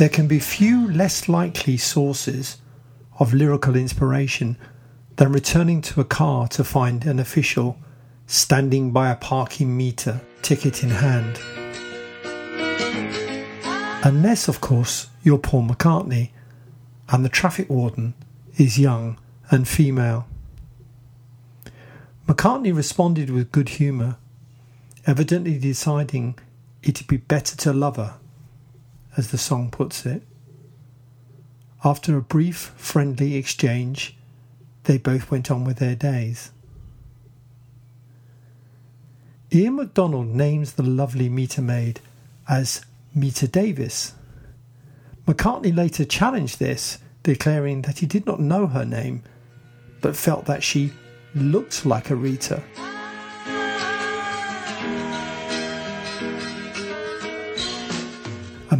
There can be few less likely sources of lyrical inspiration than returning to a car to find an official standing by a parking meter, ticket in hand. Unless, of course, you're Paul McCartney and the traffic warden is young and female. McCartney responded with good humour, evidently deciding it'd be better to love her, as the song puts it. After a brief, friendly exchange, they both went on with their days. Ian MacDonald names the lovely meter maid as Meta Davis. McCartney later challenged this, declaring that he did not know her name, but felt that she looked like a Rita.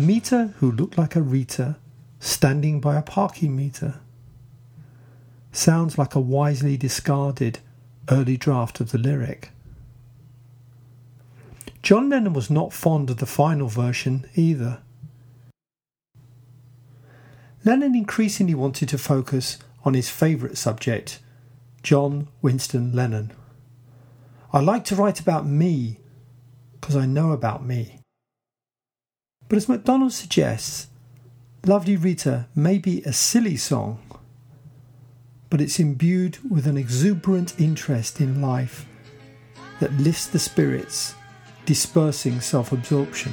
Meter who looked like a Rita standing by a parking meter. Sounds like a wisely discarded early draft of the lyric. John Lennon was not fond of the final version either. Lennon increasingly wanted to focus on his favourite subject, John Winston Lennon. I like to write about me because I know about me. But as MacDonald suggests, Lovely Rita may be a silly song, but it's imbued with an exuberant interest in life that lifts the spirits, dispersing self absorption.